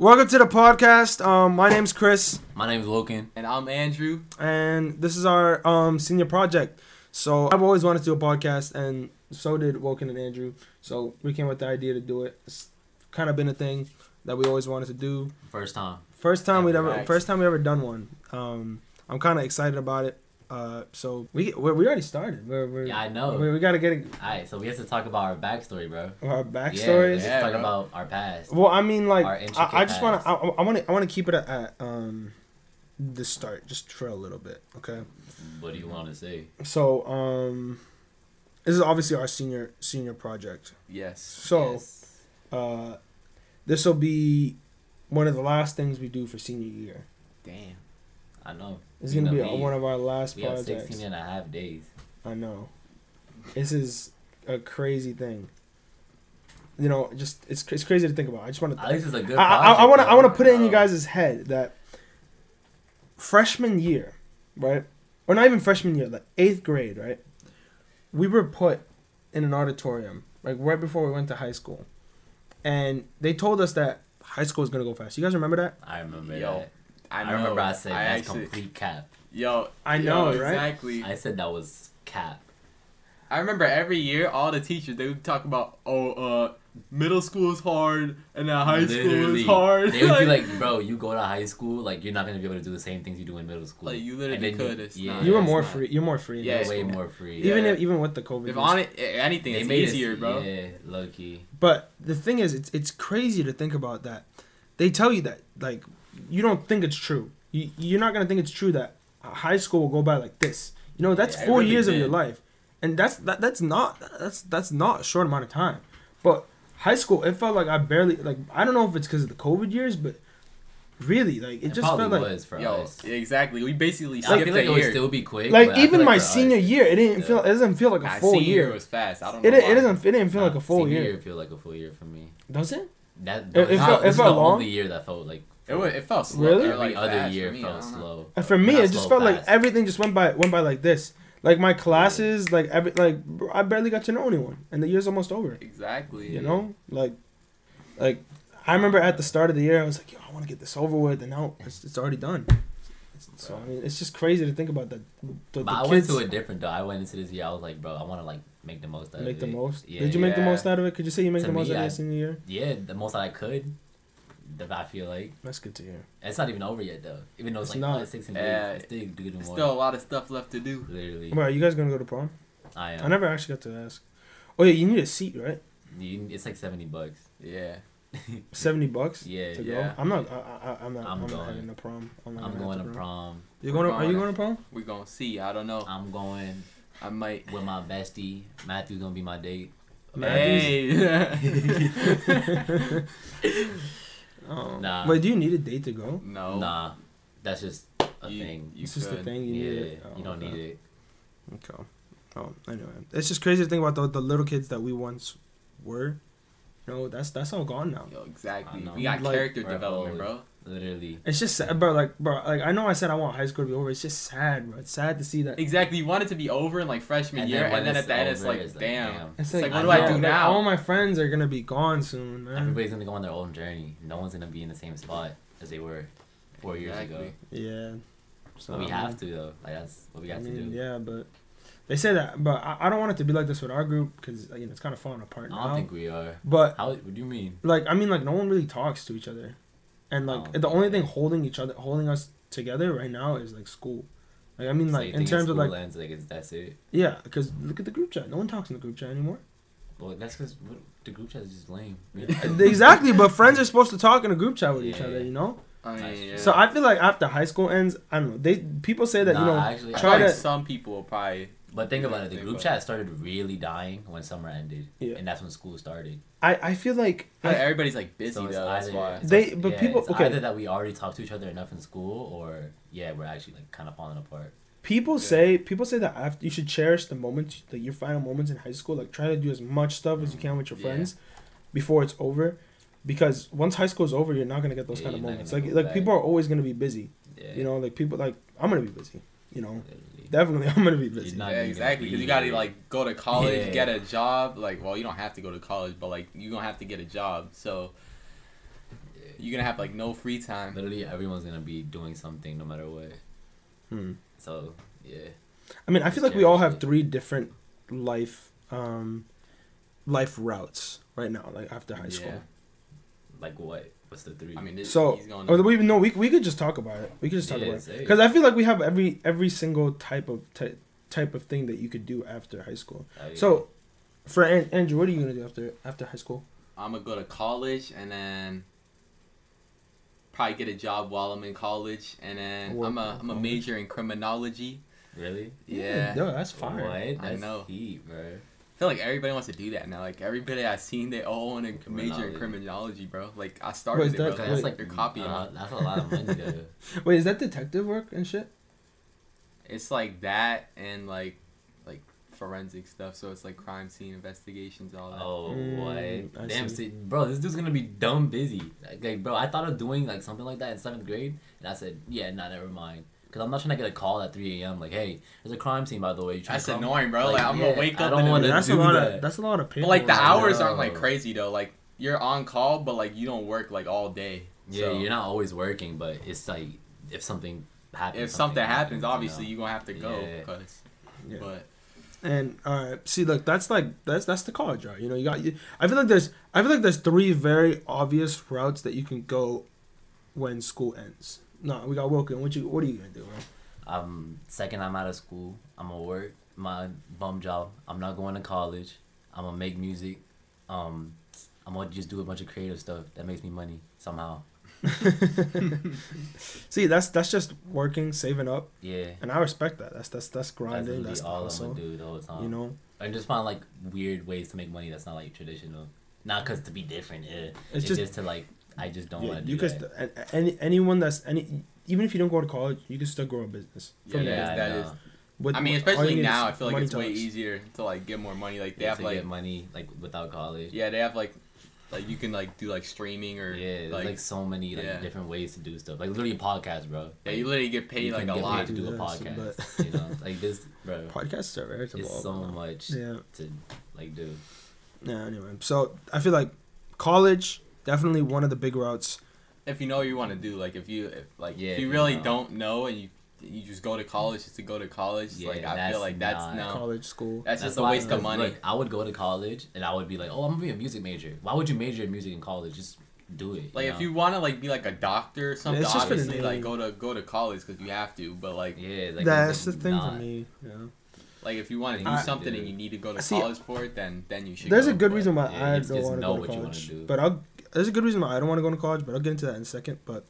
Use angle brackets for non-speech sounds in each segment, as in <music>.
Welcome to the podcast. Um, my name's Chris, My name's Logan. And I'm Andrew. and this is our um senior project. So I've always wanted to do a podcast, and so did Wilkin and Andrew. So we came with the idea to do it. It's kind of been a thing that we always wanted to do. First time. First time we'd ever, first time we ever done one. Um, I'm kind of excited about it. Uh, so we we we already started. We're, we're, Yeah, I know. We, we gotta get it, Alright, so we have to talk about our backstory, bro. our Yeah, backstories. let's Yeah, talk bro. about our past. Well, I mean, like, Our I, I just want to. I, I want to, I want to keep it at, at um, the start, just for a little bit, okay? What do you want to say? So, um, this is obviously our senior senior project. Yes. So, Yes. uh, this will be one of the last things we do for senior year. Damn. I know. It's You gonna know be me. one of our last We have projects. 16 and a half days. I know. This is a crazy thing. You know, just it's it's crazy to think about. I just want ah, to. At least it's a good I, I, I want to I bro. want to put it in you guys' head that freshman year, right, or not even freshman year, like eighth grade, right, we were put in an auditorium like right before we went to high school, and they told us that high school is gonna go fast. You guys remember that? I remember Yo, that. I, I, remember I said I that's actually- complete cap. Yo, I yo, know, right? Exactly. I said that was cap. I remember every year, all the teachers they would talk about, oh, uh, middle school is hard, and then high school is hard. They would be <laughs> like, bro, you go to high school, like you're not gonna be able to do the same things you do in middle school. Like, you And literally then could, it's not- you were more not. free. You're more free. in Yeah, high You're way more free. Even Yeah. if, even with the COVID. if on it, anything, they it's made easier, it, bro. Yeah, low key. But the thing is, it's it's crazy to think about that. They tell you that like you don't think it's true. You you're not gonna think it's true that high school will go by like this. You know, that's Yeah, four really years of your life, and that's that, that's not that's that's not a short amount of time. But high school, it felt like I barely like I don't know if it's because of the COVID years, but really like it, It, just felt like was for Yo, us. exactly. We basically I skipped feel a like it would still be quick. like but I feel even like my for us, senior year, it didn't yeah. feel it doesn't feel like a Nah, full senior year. was fast. I don't It know. it why. doesn't it didn't feel like a full senior year. year feel like a full year for me. Does it? That It- it nah, felt- it felt the long? only year that felt like It, was, it felt slow. Really? every like, other year me, felt slow. And for me, Not it just slow, felt like everything just went by went by like this. Like my classes, like every like I barely got to know anyone, and the year's almost over. Exactly. You know, like, like I remember at the start of the year, I was like, yo, I want to get this over with, and now it's, it's already done. So I mean, it's just crazy to think about that. The, But the I went kids to it different though. I went into this year. I was like, bro, I want to like make the most out make of the it. most. Yeah, Did you make the most out of it? Could you say you make To the most me, out of I- your senior year? Yeah, the most that I could. That I feel like That's good to hear. it's not even over yet though. Even though it's, It's like not. not. 16 Yeah, days, it's still doing more. Still a lot of stuff left to do. Literally, Bro, are you guys gonna go to prom? I am. I never actually got to ask. Oh yeah, you need a seat, right? You, it's like 70 bucks. Yeah. <laughs> Seventy bucks. Yeah, to yeah. go. I'm not. I, I, I'm not. I'm, I'm not going. having a prom. I'm, not I'm gonna going have to prom. You're going? To, We're you going. going to prom? We're gonna see. I don't know. I'm going I might. with my bestie. Matthew's gonna be my date. Hey. <laughs> <laughs> Oh. Nah. Wait, do you need a date to go? no. Nah, that's just a You- thing. You it's just a thing. You yeah, need it. Oh, you don't oh, okay. need it. Okay. Oh, anyway, it's just crazy to think about the, the little kids that we once were. You know, that's that's all gone now. Yo, exactly. We got Like- character We're development, bro. Literally. It's just sad, bro. Like, bro, like I know I said I want high school to be over. It's just sad, bro. It's sad to see that. Exactly. You want it to be over in like freshman And year, then and then at the end it's like, it's like, damn. damn. It's like, like, what I do I know. do like, now? All my friends are gonna be gone soon, man. Everybody's gonna go on their own journey. No one's gonna be in the same spot as they were four years ago. Yeah. So But we have to though. Like that's what we I have to do. yeah, but they say that, but I, I don't want it to be like this with our group because you know it's kind of falling apart now. I don't think we are. but How? What do you mean? like I mean, like no one really talks to each other, and like Oh, the only okay. thing holding each other, holding us together right now is like school. Like I mean, So like you in think terms of school like ends, like it's, that's it. yeah, because look at the group chat. No one talks in the group chat anymore. Well, that's because the group chat is just lame. <laughs> <laughs> exactly, but friends are supposed to talk in a group chat with each Yeah. other, you know. I mean, yeah. So I feel like after high school ends, I don't know. They people say that Nah, you know actually, I try feel like some people will probably. But think about it. The group chat started really dying when summer ended, Yeah. and that's when school started. I I feel like I feel like I, everybody's like busy So it's though. That's why. They- like- but yeah, people- okay. either that we already talk to each other enough in school, or yeah, we're actually like kind of falling apart. people Yeah. say people say that after you should cherish the moments, like your final moments in high school. Like try to do as much stuff as you mm-hmm. can with your Yeah. friends before it's over, because once high school is over, you're not gonna get those Yeah, kind of moments. Like like back. people are always gonna be busy. Yeah, You know, like people like I'm gonna be busy. You know, literally. Definitely I'm gonna be busy. Yeah, exactly. Because you gotta like go to college, Yeah. get a job. Like, well, you don't have to go to college, but like you gonna have to get a job. So you're gonna have like no free time. Literally, everyone's gonna be doing something no matter what. Hmm. So yeah, I mean, I feel like we all have three different life, um, life routes right now. Like after high school. Yeah. like what? What's the three? I mean, this, So, he's going or oh, we no, we we could just talk about it. We could just talk Yeah, about it because I feel like we have every every single type of ty- type of thing that you could do after high school. Oh, yeah. So, for An- Andrew, what are you gonna do after after high school? I'm gonna go to college and then probably get a job while I'm in college, and then Work I'm a in I'm a major in criminology. really? Yeah, no, that's What? That's I know. heat, bro. I feel like everybody wants to do that now. Like everybody I've seen, they all want to major in Criminology. criminology, bro. Like I Wait, started is it, bro. that- That's like they're copying. uh, that's a lot of money though. <laughs> <laughs> Wait, is that detective work and shit? It's like that and like like forensic stuff. So it's like crime scene investigations, all that. Oh, Mm, what? I Damn, see. see, bro, this dude's gonna be dumb busy. Like, like, bro, I thought of doing like something like that in seventh grade, and I said, yeah, nah, never mind. Cause I'm not trying to get a call at 3 a.m. Like, hey, there's a crime scene by the way. You trying That's to come? annoying, bro. Like, Like, I'm yeah, gonna wake up. I up don't wanna then- that's a do lot that. of that's a lot of But like the hours know. aren't like crazy though. Like you're on call, but like you don't work like all day. Yeah, So, you're not always working, but it's like if something happens. If something happens, you obviously know? you're gonna have to go. Yeah. Cause, Yeah. but And all right, see, look, that's like that's that's the college route. You know, you got. You, I feel like there's I feel like there's three very obvious routes that you can go when school ends. No, we got Wilkin. What you what are you gonna do, bro? Um, second, I'm out of school. I'm gonna work my bum job. I'm not going to college. I'm gonna make music. Um, I'm gonna just do a bunch of creative stuff that makes me money somehow. <laughs> See, that's that's just working, saving up, Yeah, and I respect that. That's that's that's that's grinding. That's, the all I'm hustle. gonna do the whole time. You know, and just find like weird ways to make money that's not like traditional. Not cause to be different. Eh. It's, just- just, to like I just don't yeah, want to do you could that. st- any anyone that's any even if you don't go to college, you can still grow a business. Yeah, From yeah, there. I that know. is- With- I mean, especially now, I feel like money it's way easier to like get more money. Like they Yeah, have to like get money like without college. yeah, they have like like you can like do like streaming or Yeah, there's like, like, so many like yeah. different ways to do stuff. Like literally podcast, bro. yeah, you literally get paid like a lot. paid to do a Yes, podcast. you know, <laughs> like this, bro. Podcasts are very It's so much Yeah. to like do. Yeah. Anyway, so I feel like college definitely one of the big routes. If you know what you want to do, like if you if, like Yeah, if if you you really know. don't know and you you just go to college just to go to college, Yeah, like I that's feel like that's not- no, College school. that's, just a waste of money. Look, I would go to college and I would be like, oh, I'm gonna be a music major. Why would you major in music in college? Just do it. Like you if know? you want to like be like a doctor or something, it's just obviously like go to go to college because you have to. But like yeah, like That's the thing not- for me. Yeah. like if you want to do I- something and you need to go to See, college for it, then then you should. There's go, a good but- reason why yeah, I don't want to go to what you wanna college, but I'll. There's a good reason why I don't want to go to college, but I'll get into that in a second. But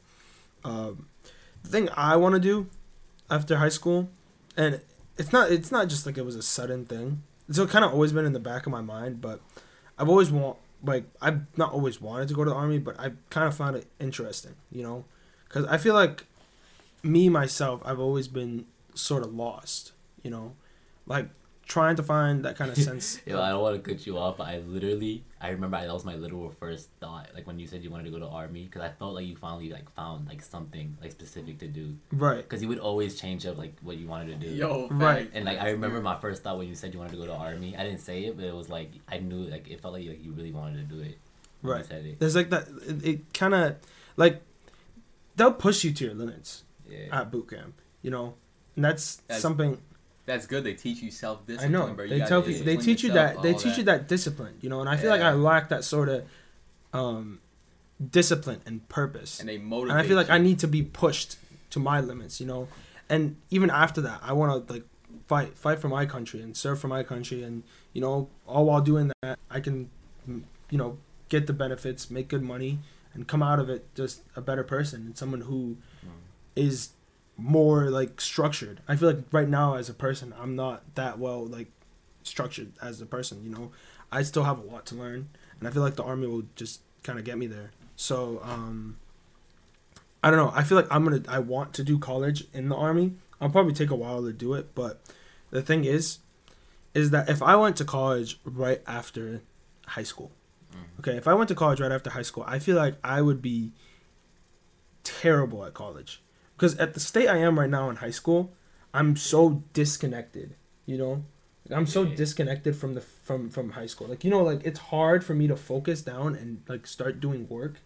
um, the thing I want to do after high school, and it's not it's not just like it was a sudden thing. It's kind of always been in the back of my mind, but I've always want like I've not always wanted to go to the army, but I kind of found it interesting, you know, because I feel like me myself, I've always been sort of lost, you know, like trying to find that kind of <laughs> sense. Yo, I don't want to cut you off, but I literally, I remember I, that was my literal first thought, like when you said you wanted to go to army, because I felt like you finally like found like something like specific to do, right. because you would always change up like what you wanted to do. Yo, Right. And like I remember my first thought when you said you wanted to go to army, I didn't say it, but it was like I knew like it felt like, like you really wanted to do it. Right. said it. There's like that. It, it kind of like they'll push you to your limits Yeah. at boot camp, you know, and that's, That's- something That's good. They teach you self discipline. I know. Bro. You They tell you, they teach you that they teach you that discipline, you know, and I feel like I lack that sort of um, discipline and purpose, and they motivate. And I feel like you. I need to be pushed to my limits, you know, and even after that, I want to like fight fight for my country and serve for my country, and you know, all while doing that, I can, mm, you know, get the benefits, make good money, and come out of it just a better person and someone who is more like structured. I feel like right now as a person, I'm not that well like structured as a person. You know, I still have a lot to learn, and I feel like the army will just kind of get me there. So um, I don't know. I feel like I'm gonna. I want to do college in the army. I'll probably take a while to do it, but the thing is, is that if I went to college right after high school, Mhm. okay, if I went to college right after high school, I feel like I would be terrible at college because at the state I am right now in high school, I'm so disconnected. You know, I'm so disconnected from the from from high school. Like you know, like it's hard for me to focus down and like start doing work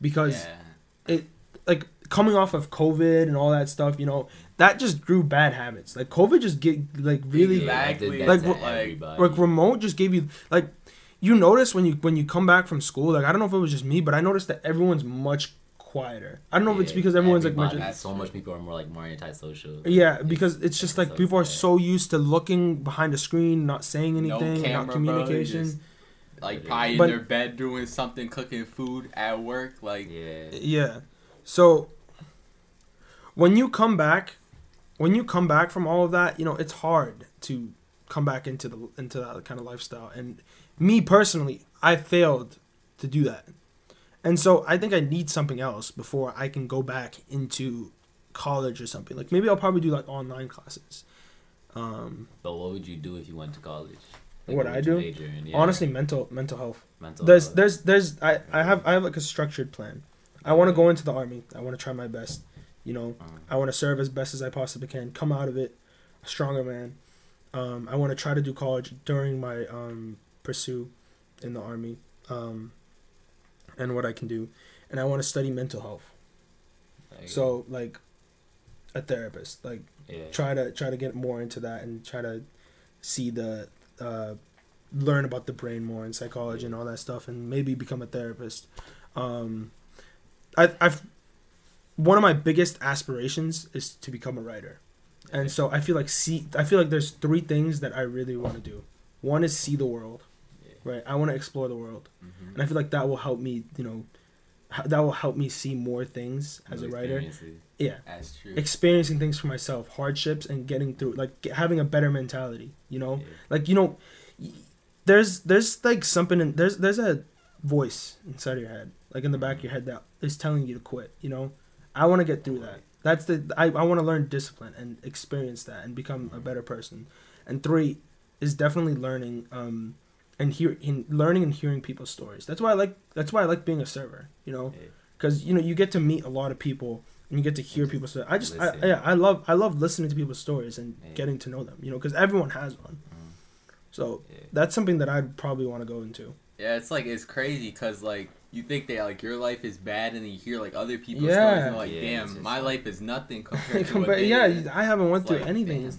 because yeah. like coming off of COVID and all that stuff, you know, that just grew bad habits. Like COVID just get like really Yeah, Exactly. Like, to like- like remote just gave you like you notice when you when you come back from school like i don't know if it was just me but i noticed that everyone's much quieter i don't know if it's because everyone's like everybody- much so much people are more like more antisocial. yeah because it's just like so people are so used to looking behind a screen not saying anything, No anything camera, not bro, communication just- like probably But- in their bed doing something, cooking food at work. Like Yeah. yeah so when you come back when you come back from all of that you know it's hard to come back into the into that kind of lifestyle and me personally i failed to do that and so i think i need something else before i can go back into college or something like maybe i'll probably do like online classes um But what would you do if you went to college? What I do? in? Yeah. honestly mental mental health mental. there's health. there's there's I, I have I have like a structured plan. I want to go into the army. I want to try my best. You know, Uh, I want to serve as best as I possibly can. Come out of it a stronger man. Um, I want to try to do college during my um, pursue in the army, um, and what I can do, and I want to study mental health. So like, a therapist. Like yeah. try to try to get more into that and try to see the uh, learn about the brain more and psychology and all that stuff and maybe become a therapist um I, i've one of my biggest aspirations is to become a writer and so i feel like see i feel like there's three things that i really want to do one is see the world Yeah. Right i want to explore the world mhm. and i feel like that will help me you know that will help me see more things as a writer yeah that's true. experiencing things for myself, hardships, and getting through, like having a better mentality. You know, Yeah. like you know, there's there's like something in there's there's a voice inside of your head, like in the back of your head that is telling you to quit. You know, I want to get through that. That's the I I want to learn discipline and experience that and become a better person. And three is definitely learning um and hear in learning and hearing people's stories. That's why I like that's why I like being a server. You know, because you know you get to meet a lot of people and you get to hear people's stories. I just I, yeah I love I love listening to people's stories and Yeah. getting to know them. You know, because everyone has one. Mm. So Yeah. that's something that I'd probably want to go into. Yeah, it's like it's crazy because like you think that like your life is bad and then you hear like other people's Yeah. stories and you're like, Yeah, damn, my like- life is nothing compared <laughs> to what But they yeah, live. I haven't went It's through like, anything. damn.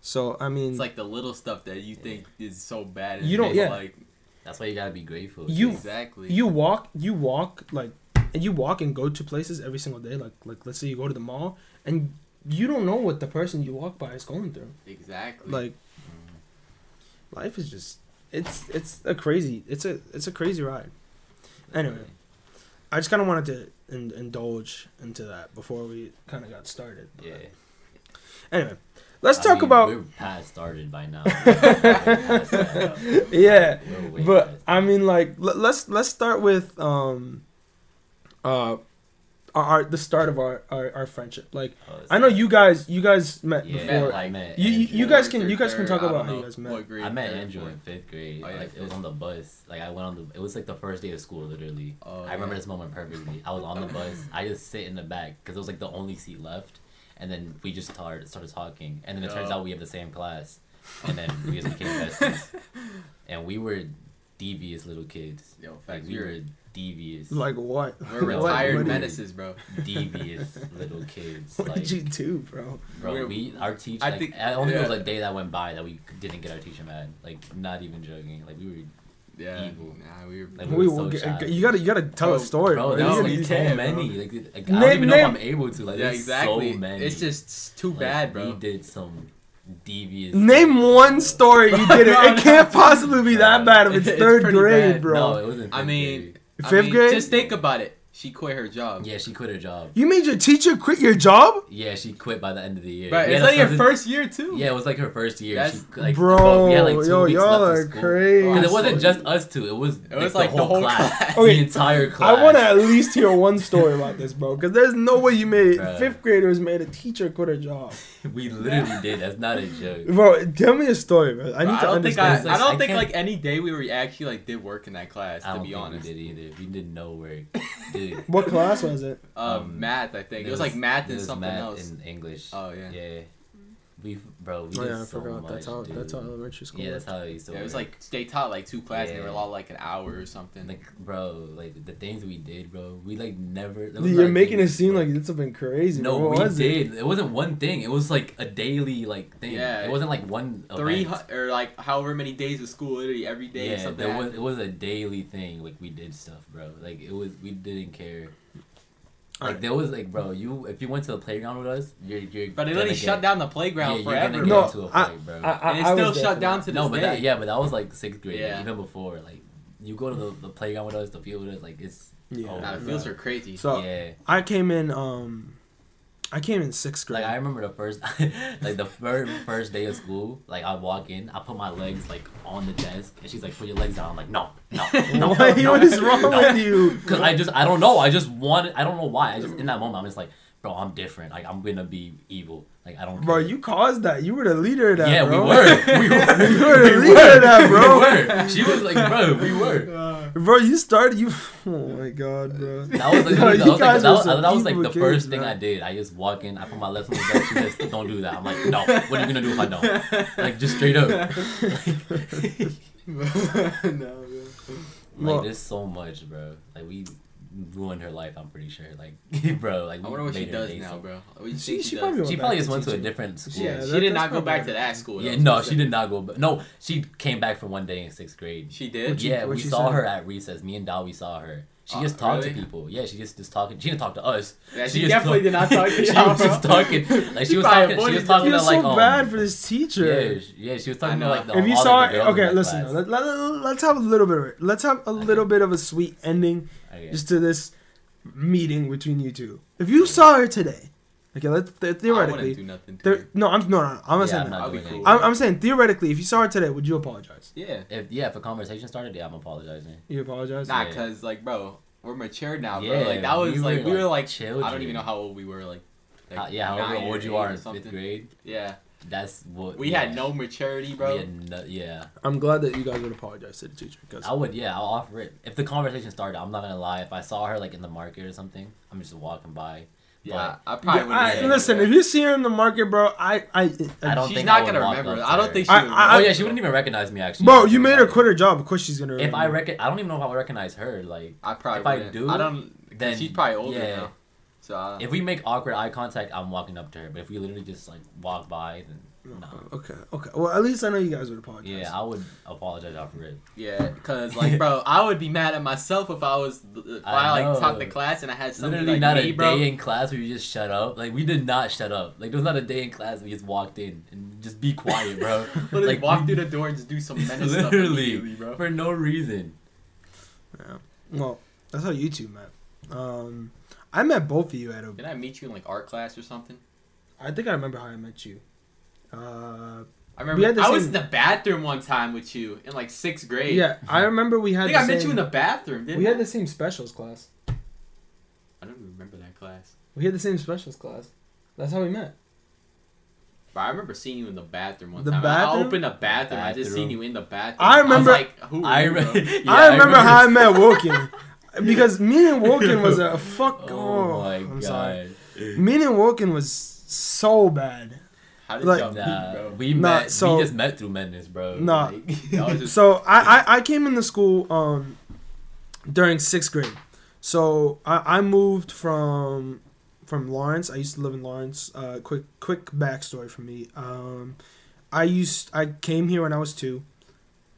So I mean, It's like the little stuff that you think is so bad. You don't- yeah. Like That's why you gotta be grateful. You- exactly. you walk you walk like and you walk and go to places every single day. Like like let's say you go to the mall and you don't know what the person you walk by is going through. exactly. Like Mm. life is just it's it's a crazy it's a it's a crazy ride. Anyway. I just kind of wanted to in, indulge into that before we kind of got started. but- Yeah. Anyway, let's I talk mean, about We're past started by now. <laughs> We're past that. yeah, but I mean like l- let's let's start with um uh our, our the start of our, our our friendship. Like Oh, I know you guys you guys met Yeah, before. I met You- you- you guys can- you guys can talk about don't how you guys met. grade I met third, Andrew fourth. in fifth grade. Oh, yeah, like it was on the bus. Like I went on the. It was like the first day of school, literally. Oh, I remember yeah. this moment perfectly. I was on the bus. I just sit in the back because it was like the only seat left, and then we just started started talking, and then it turns oh. out we have the same class, and then we just <laughs> became besties, and we were devious little kids. Yo, Like facts. we We're, were devious, Like what? we're What- retired what menaces, bro. devious little kids. <laughs> What Like did you do, bro? bro, We're- we our teacher. I Like, think- I only yeah. was a day that went by that we didn't get our teacher mad. Like not even joking. Like we were Yeah. Evil. Nah, we were. Like, We we were so get, shy. you gotta you gotta tell Bro, a story, Bro, bro. there's no, You like gotta- so many. bro. Like, like, I Name- don't even know name- if I'm able to. Like, yeah, there's exactly. So many. It's just too Like, bad, bro. We did some devious. Name one story <laughs> you did it. No, It can't no. possibly be that bad if it's <laughs> It's third grade, bad. bro. No, it wasn't. I mean, grade. I Fifth mean, grade? Just think about it. She quit her job. yeah, she quit her job. You made your teacher quit your job, Yeah, she quit by the end of the year. Right. We It's had like your first year too. Yeah, it was like her first year. That's- she, like, bro. but we had, like, two yo, weeks y'all left are crazy. And it wasn't just us two. It was, It was like the whole class. Okay, The entire class. I want to at least hear one story about this, bro. Because there's no way you made Bruh. fifth graders made a teacher quit her job, <laughs> We literally did. That's not a joke. bro. Tell me a story, bro. I Bro, need I to don't think I, understand. Like, I don't I think like any day we were actually like did work in that class. I To don't be think honest, we did either. We did no work. Dude. what class was it? um, Um, math I think it There was like math and something math else. in English. Oh yeah. Yeah. We bro, we Oh did yeah, I so forgot. much. that's how dude. that's how elementary school. Yeah, that's how it used to Yeah, it was like they taught like two classes. They were Yeah. all like an hour or something. like bro, like the things we did, bro. We like never. was Dude, you're not making it seem bro. like it's been crazy. No, bro. We was it? did. It? wasn't one thing. It was like a daily like thing. Yeah. It wasn't like one. Three event. or like however many days of school, literally every day. Yeah, something there was it was a daily thing. Like we did stuff, bro. Like it was we didn't care. Like Alright. there was like, bro, you if you went to the playground with us, you're you're. But they gonna literally get- shut down the playground Yeah, you're forever. gonna No, into a I- fight, bro. I, I, and it's I still was shut down that. to this no, but day. that yeah, but that was like sixth grade. Yeah. Like, even before, like you go to the, the playground with us, the field with us, like it's Yeah. oh, Nah, the fields are crazy. So yeah. I came in. Um, I came in sixth grade. Like I remember the first, <laughs> like the first first day of school. Like I walk in, I put my legs like on the desk, and she's like, "Put your legs down." I'm like, "No, no, <laughs> no." What no. what is wrong with you? <laughs> Cause I just I don't know. I just wanted. I don't know why. I just in that moment I'm just like, bro, I'm different. Like I'm gonna be evil. Like I don't. Bro, care. you caused that. You were the leader of that, yeah, bro. we were. <laughs> We were. You were the We leader of that, bro. We were. She was like, bro, we were. <laughs> Bro, you started. You. <laughs> Oh my god, bro. That was like, Yo, that was, like, guys that was, that was like the kids, first thing man. I did. I just walk in, I put my legs on the. She says, "Don't do that." I'm like, "No, what are you gonna do if I don't?" Like just straight up. no, bro. Like Well- there's so much, bro. Like we ruined her life. I'm pretty sure. Like, <laughs> bro, like I wonder what she does now, so- bro. What do you She- she she, probably does? She probably just to went to a different school. Yeah, Yeah, she did not go back to that school. Yeah, no, she did not go. But no, she came back for one day in sixth grade. She did. What you- yeah, what we saw said? her at recess. Me and Dow, we saw her. She Oh, just talked really? to people. Yeah, she just just talking. She didn't talk to us. Yeah, she, just definitely talk- did not talk to <laughs> she y'all, was just talking. Like she <laughs> She was talking. She avoided was talking You to like so um, bad for this teacher. Yeah, yeah, she was talking I to know. like the, if you all, saw like, it, the girls okay, listen. Let, let, let's have a little bit of it. Let's have a little bit of a sweet ending Okay. just to this meeting between you two. If you saw her today, okay, let's th- oh, I wouldn't theoretically. do nothing to There, her. no, I'm no, no, I'm not Yeah, saying I'm that. not I'll be doing cool. anything. I'm, I'm saying theoretically, if you saw her today, would you apologize? Yeah. If yeah, if a conversation started, yeah, I'm apologizing. You apologize? Nah, Yeah. cause like, bro, we're mature now, bro. Yeah, like that was we like were, we were like, like children. I don't even know how old we were. Like, like uh, How- yeah, however nine or old you eight are or in fifth something. grade, Yeah, that's what we yeah. had no maturity, bro. had no- yeah, I'm glad that you guys would apologize to the teacher because I would. Yeah, I'll offer it. If the conversation started, I'm not gonna lie. If I saw her like in the market or something, I'm just walking by. Yeah, I probably would. I, listen, if you see her in the market, bro, I, I, I I don't think She's think not I gonna remember. I don't her. think she I- would. I- oh remember. yeah, she wouldn't even recognize me actually. bro, you made her quit her job. Of course, she's gonna. If I reckon, I don't even know if I would recognize her. Like, I probably. if I wouldn't. do, I don't. then Then she's probably older yeah. now. So uh, if we make awkward eye contact, I'm walking up to her. But if we literally just like walk by, then no. Okay, okay. Well, at least I know you guys would apologize. Yeah, I would apologize after it. yeah, because like, bro, <laughs> I would be mad at myself if I was if I, I like know. taught the class and I had something Literally like not me, a bro. day in class where you just shut up. Like we did not shut up. Like there was not a day in class where we just walked in and just be quiet, bro. <laughs> Like walk we- through the door and just do some menace <laughs> stuff Literally, immediately, bro. for no reason. Yeah. Well, that's how you two met. Um, I met both of you at a. Did I meet you in like art class or something? I think I remember how I met you. Uh, I remember had the I was in the bathroom one time with you in like sixth grade. yeah, I remember we had. I had. think the I met you in the bathroom. Didn't We I? had the same specials class. I don't even remember that class. We had the same specials class. That's how we met. But I remember seeing you in the bathroom one The time. bathroom? I opened the bathroom. I just seen you in the bathroom. I remember- was like. I, re- <laughs> yeah, I remember how I met Wilkin. <laughs> <laughs> because me and Wilkin was a <laughs> fuck. Oh, Oh, my I'm god. sorry. Me and Wilkin was so bad. How did Like- y'all meet, Nah, bro? we Nah, met. so- we just met through Madness, bro. Nah. Like, <laughs> just So I, I, I came into school um during sixth grade. So I, I moved from from Lawrence. I used to live in Lawrence. Uh, quick quick backstory for me. Um, I used I came here when I was two.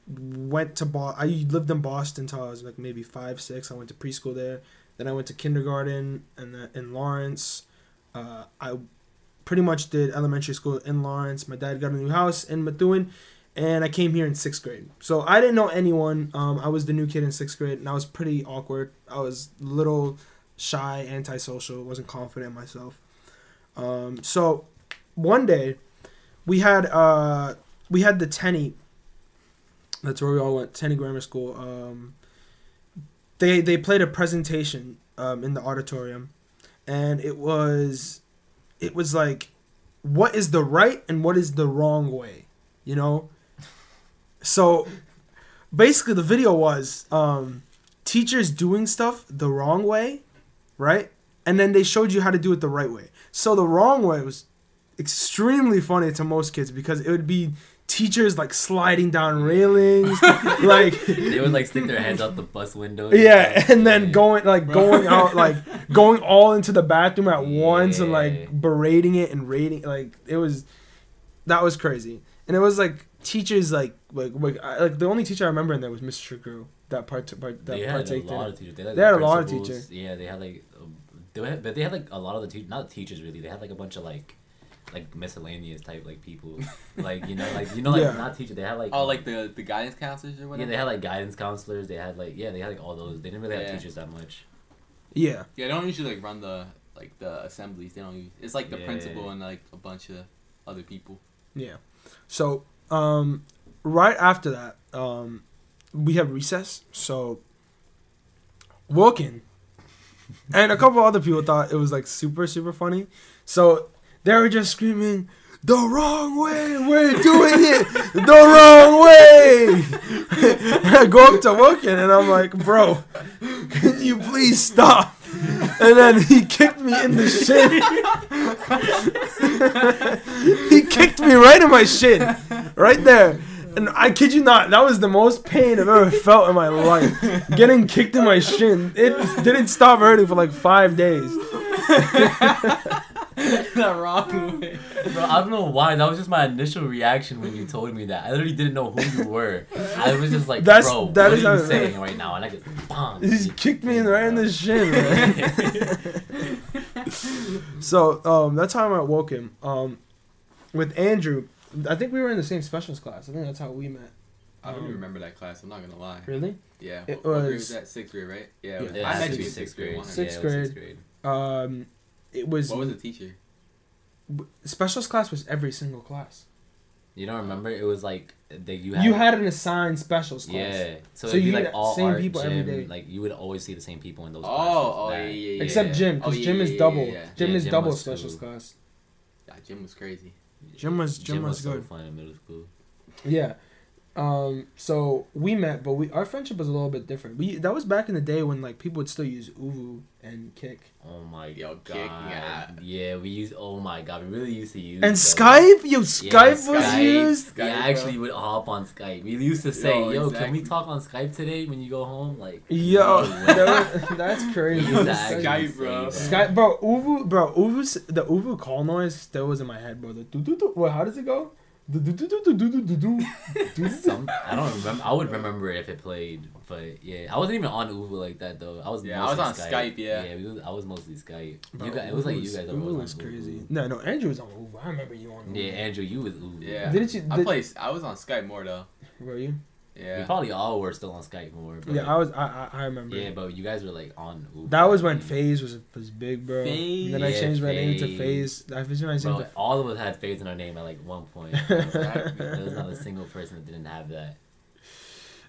Went to Boston. I lived in Boston until I was like maybe five six. I went to preschool there. Then I went to kindergarten and then in Lawrence. Uh, I pretty much did elementary school in Lawrence. My dad got a new house in Methuen and I came here in sixth grade. So I didn't know anyone. Um, I was the new kid in sixth grade, and I was pretty awkward. I was little shy, antisocial, wasn't confident in myself. Um, so one day, we had uh, we had the Tenney. That's where we all went. Tenney Grammar School. Um, they they played a presentation um, in the auditorium, and it was, it was like, what is the right and what is the wrong way, you know. So basically the video was um teachers doing stuff the wrong way, right? And then they showed you how to do it the right way. So the wrong way was extremely funny to most kids because it would be teachers like sliding down railings, <laughs> like They would like stick their heads out the bus window. yeah, and then Yeah. going like going out like <laughs> going all into the bathroom at once and like berating it and rating like it was that was crazy. And it was like teachers like like like, I, like the only teacher I remember in there was Mr. Gru that part, part that They had a lot of teachers. They had, They had a lot of teachers. Yeah, they had like, um, they had, but they had like a lot of the teachers, not the teachers really. They had like a bunch of like, like miscellaneous type like people, <laughs> like you know, like you know, like Yeah. not teachers. They had like Oh, like the the guidance counselors or whatever. yeah, they had like guidance counselors. They had like yeah, they had like all those. They didn't really have teachers that much. Yeah. Yeah, they don't usually like run the like the assemblies. They don't. Use, it's like the Yeah. principal and like a bunch of other people. Yeah. So, um, right after that, um, we have recess. So, Wilkin <laughs> and a couple other people thought it was like super, super funny. So they were just screaming, the wrong way, we're doing it the wrong way. <laughs> I go up to Wilkin and I'm like, bro, can you please stop? And then he kicked me in the shin. <laughs> he kicked me right in my shin, right there. And I kid you not, that was the most pain I've ever felt in my life. Getting kicked in my shin. It didn't stop hurting for like five days. <laughs> <laughs> the wrong way. Bro, I don't know why. That was just my initial reaction when you told me that. I literally didn't know who you were. I was just like, That's- bro, that what is are you saying right now? And I just, bang. He kicked me in right in the shin, man. <laughs> so um, that's how I woke him. Um, with Andrew, I think we were in the same specials class. I think that's how we met. I don't Um, even remember that class. I'm not gonna lie. Really? Yeah. It what, what grade was- was that? Sixth grade, right? Yeah. Yeah. it was- Yeah, I met you in sixth grade. one Sixth yeah, it was grade. Um, it was, What was the teacher? Specials class was every single class. You don't remember? It was like that you had. You had an assigned specials class. Yeah. So, So it'd be you like had all same art, people every gym, day. Like you would always see the same people in those Oh, classes. oh yeah, yeah, yeah. Except gym, because Oh, yeah, gym is double. yeah, yeah. Gym Yeah, is gym double was specials too. class. Yeah, gym was crazy. Gym was gym, was, so good. fun in middle school. Yeah. Um, so we met, but we our friendship was a little bit different. We that was back in the day when like people would still use ooVoo and Kik. Oh my Yo, god. yeah. Yeah, we used. Oh my god, we really used to use. And those. Skype, yo, Skype was Skype. used. We Skype, actually bro. would hop on Skype. We used to say, Yo, "Yo, can we talk on Skype today when you go home?" Like, Yo, no <laughs> that was- that's <laughs> crazy. used Skype, actually bro. say that. Skype, bro, ooVoo, bro, ooVoo's the ooVoo call noise still was in my head, bro. The do do do. What? How does it go? I don't remember. I would remember if it played, but yeah, I wasn't even on ooVoo like that though. I was yeah, I was on Skype. Skype. yeah, yeah, was, I was mostly Skype. Bro, you guys, it was like you guys. ooVoo was, was crazy. No, no, Andrew was on ooVoo. I remember you on. ooVoo. Yeah, Andrew, you was ooVoo. Yeah, didn't you? Did, I played. I was on Skype more though. Were you? We Yeah. probably all were still on Skype more. But Yeah, I was. I I, I remember. Yeah, but you guys were like on ooVoo. That was when FaZe was was big, bro. FaZe. And then I Yeah, changed my name to FaZe. FaZe. I changed my name Bro, to all of us had FaZe in our name at like one point. Exactly. there was not a <laughs> single person that didn't have that.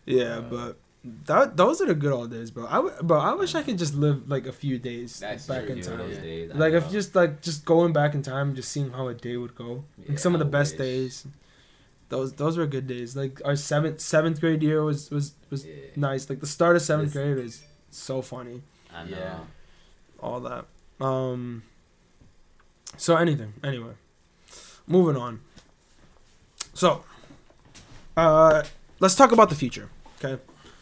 Yeah, but that those are the good old days, bro. I w- bro, I wish I could just live like a few days That's back true, in time. Those days, Like if just like just going back in time, just seeing how a day would go. Like Yeah, some of the I best wish. days. Those those were good days. Like our seventh seventh grade year was was was Yeah, nice. Like the start of seventh This- grade is so funny. I know. Yeah. All that. Um. So anything. Anyway, moving on. So, uh, let's talk about the future. Okay.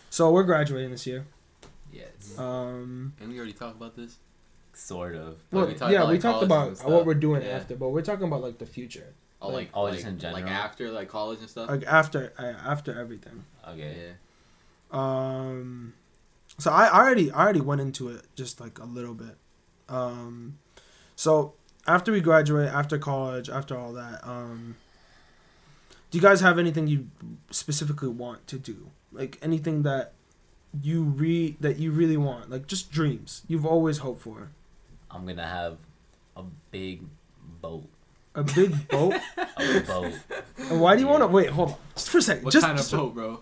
So we're graduating this year. Yes. Um. And we already talked about this. sort of. Well, we talked yeah, about, we talked about what we're doing Yeah. after, but we're talking about like the future, Oh, like, Oh, like, just in like after like college and stuff. like after uh, after everything. Okay. Yeah. Um, so I, I already I already went into it just like a little bit. Um, so after we graduate, after college, after all that, um, do you guys have anything you specifically want to do? Like anything that you re that you really want, like just dreams you've always hoped for. I'm gonna have a big boat. A big <laughs> boat. A boat. And why do you want to wait? Hold on, just for a second. What just, kind of just- boat, bro?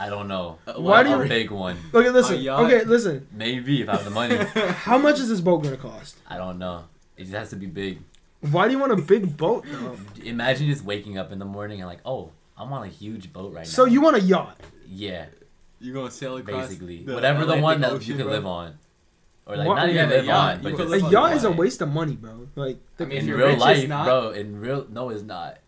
I don't know. Uh, Why do you a you- big one? Okay, listen. Okay, listen. Maybe if I have the money. <laughs> How much is this boat gonna cost? I don't know. It just has to be big. Why do you want a big boat though? Imagine just waking up in the morning and like, oh, I'm on a huge boat right So now. So you want a yacht? Yeah, You're gonna sail across basically. the Whatever the one that Ocean, you can bro? live on. Or like What- not yeah, even the live yacht, on, but just A yacht is a waste of money, bro. Like I mean, in real rich, life, not. bro. In real, no, it's not.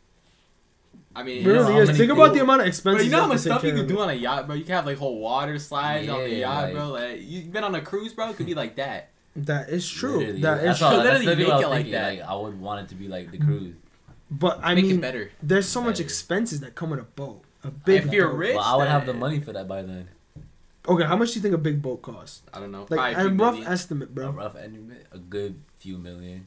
I mean, You know really how is. many Think about the amount of Bro, expenses. you know how much stuff you care can do on a yacht, bro? You can have like whole water slides on the yacht, like- bro. Like you've been on a cruise, bro. It could be like that. That is true. Literally. That is true. Literally literally I make it like thinking. that. Like I would want it to be like the mm. cruise. But I Make mean, it better. there's so much expenses that come with a boat. A big. If you're boat. rich, Well, I would have the money for that by then. Okay, how much do you think a big boat costs? I don't know. Like probably a rough million. estimate, A bro. rough estimate, a good few million,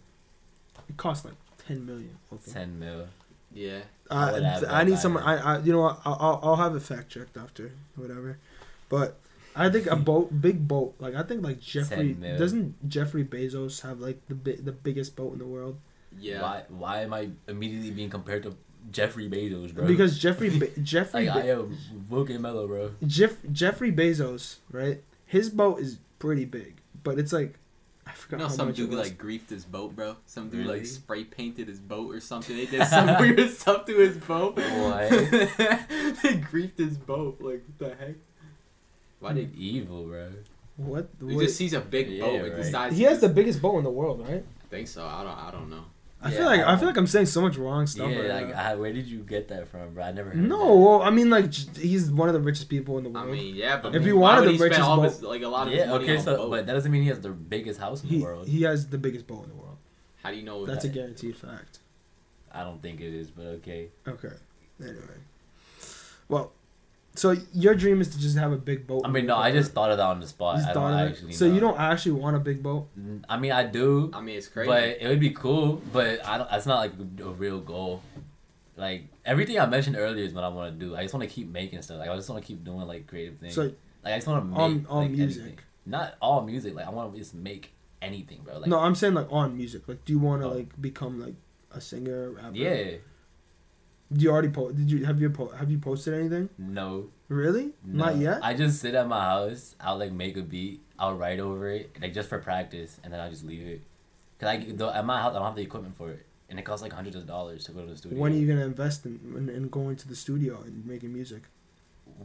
It costs like ten million. Okay. ten mil. Yeah. I Uh, have I need by some. I, I you know what? I'll, I'll I'll have it fact checked after whatever. But I think a boat, big boat. Like I think like <laughs> Jeffrey doesn't Jeffrey Bezos have like the bi- the biggest boat in the world? Yeah. Why? Why am I immediately being compared to Jeffrey Bezos, bro? Because Jeffrey <laughs> Be- Jeffrey like I Be- am Book and Mellow, bro. Jeff Jeffrey Bezos, right? His boat is pretty big, but it's like I You forgot know, how some much dude it was. like griefed his boat, bro. Some dude Really? like spray painted his boat or something. They did <laughs> some weird stuff to his boat. What? <laughs> they griefed his boat. Like what the heck? Why did Evil, bro. what? he what- just sees a big Yeah, boat and right. decides? he has the biggest boat in the world, right? I think so. I don't. I don't know. I Yeah, feel like I I, feel like I'm saying so much wrong stuff. yeah, right like now. I, where did you get that from, bro? I never heard. no, well, I mean like he's one of the richest people in the world. I mean, yeah, but If why you wanted would the he spend richest all boat- his, like a lot of his Yeah, money okay, on so boat. but that doesn't mean he has the biggest house in he the world. he has the biggest boat in the world. How do you know That's a guaranteed fact. I don't think it is, but okay. Okay. Anyway, well, so your dream is to just have a big boat. I mean, no, I just thought of that on the spot. Just I thought don't of it? actually. So know. you don't actually want a big boat? Mm, I mean, I do, I mean, it's crazy. but it would be cool. But I don't. That's not like a real goal. Like everything I mentioned earlier is what I want to do. I just want to keep making stuff. Like I just want to keep doing like creative things. So like I just want to make on- on like, music. anything. Not all music. Like I want to just make anything, bro. Like no, I'm saying like on music. Like, do you want to Oh. like become like a singer, rapper? yeah, Do you already post? Did you have you po- have you posted anything? no, Really? no. Not yet. I just sit at my house. I'll like make a beat. I'll write over it, like just for practice, and then I'll just leave it. Cause I though, at my house I don't have the equipment for it, and it costs like hundreds of dollars to go to the studio. when are you gonna invest in, in in going to the studio and making music?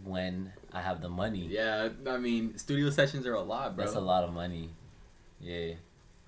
When I have the money. yeah, I mean, studio sessions are a lot, bro. That's a lot of money. Yeah.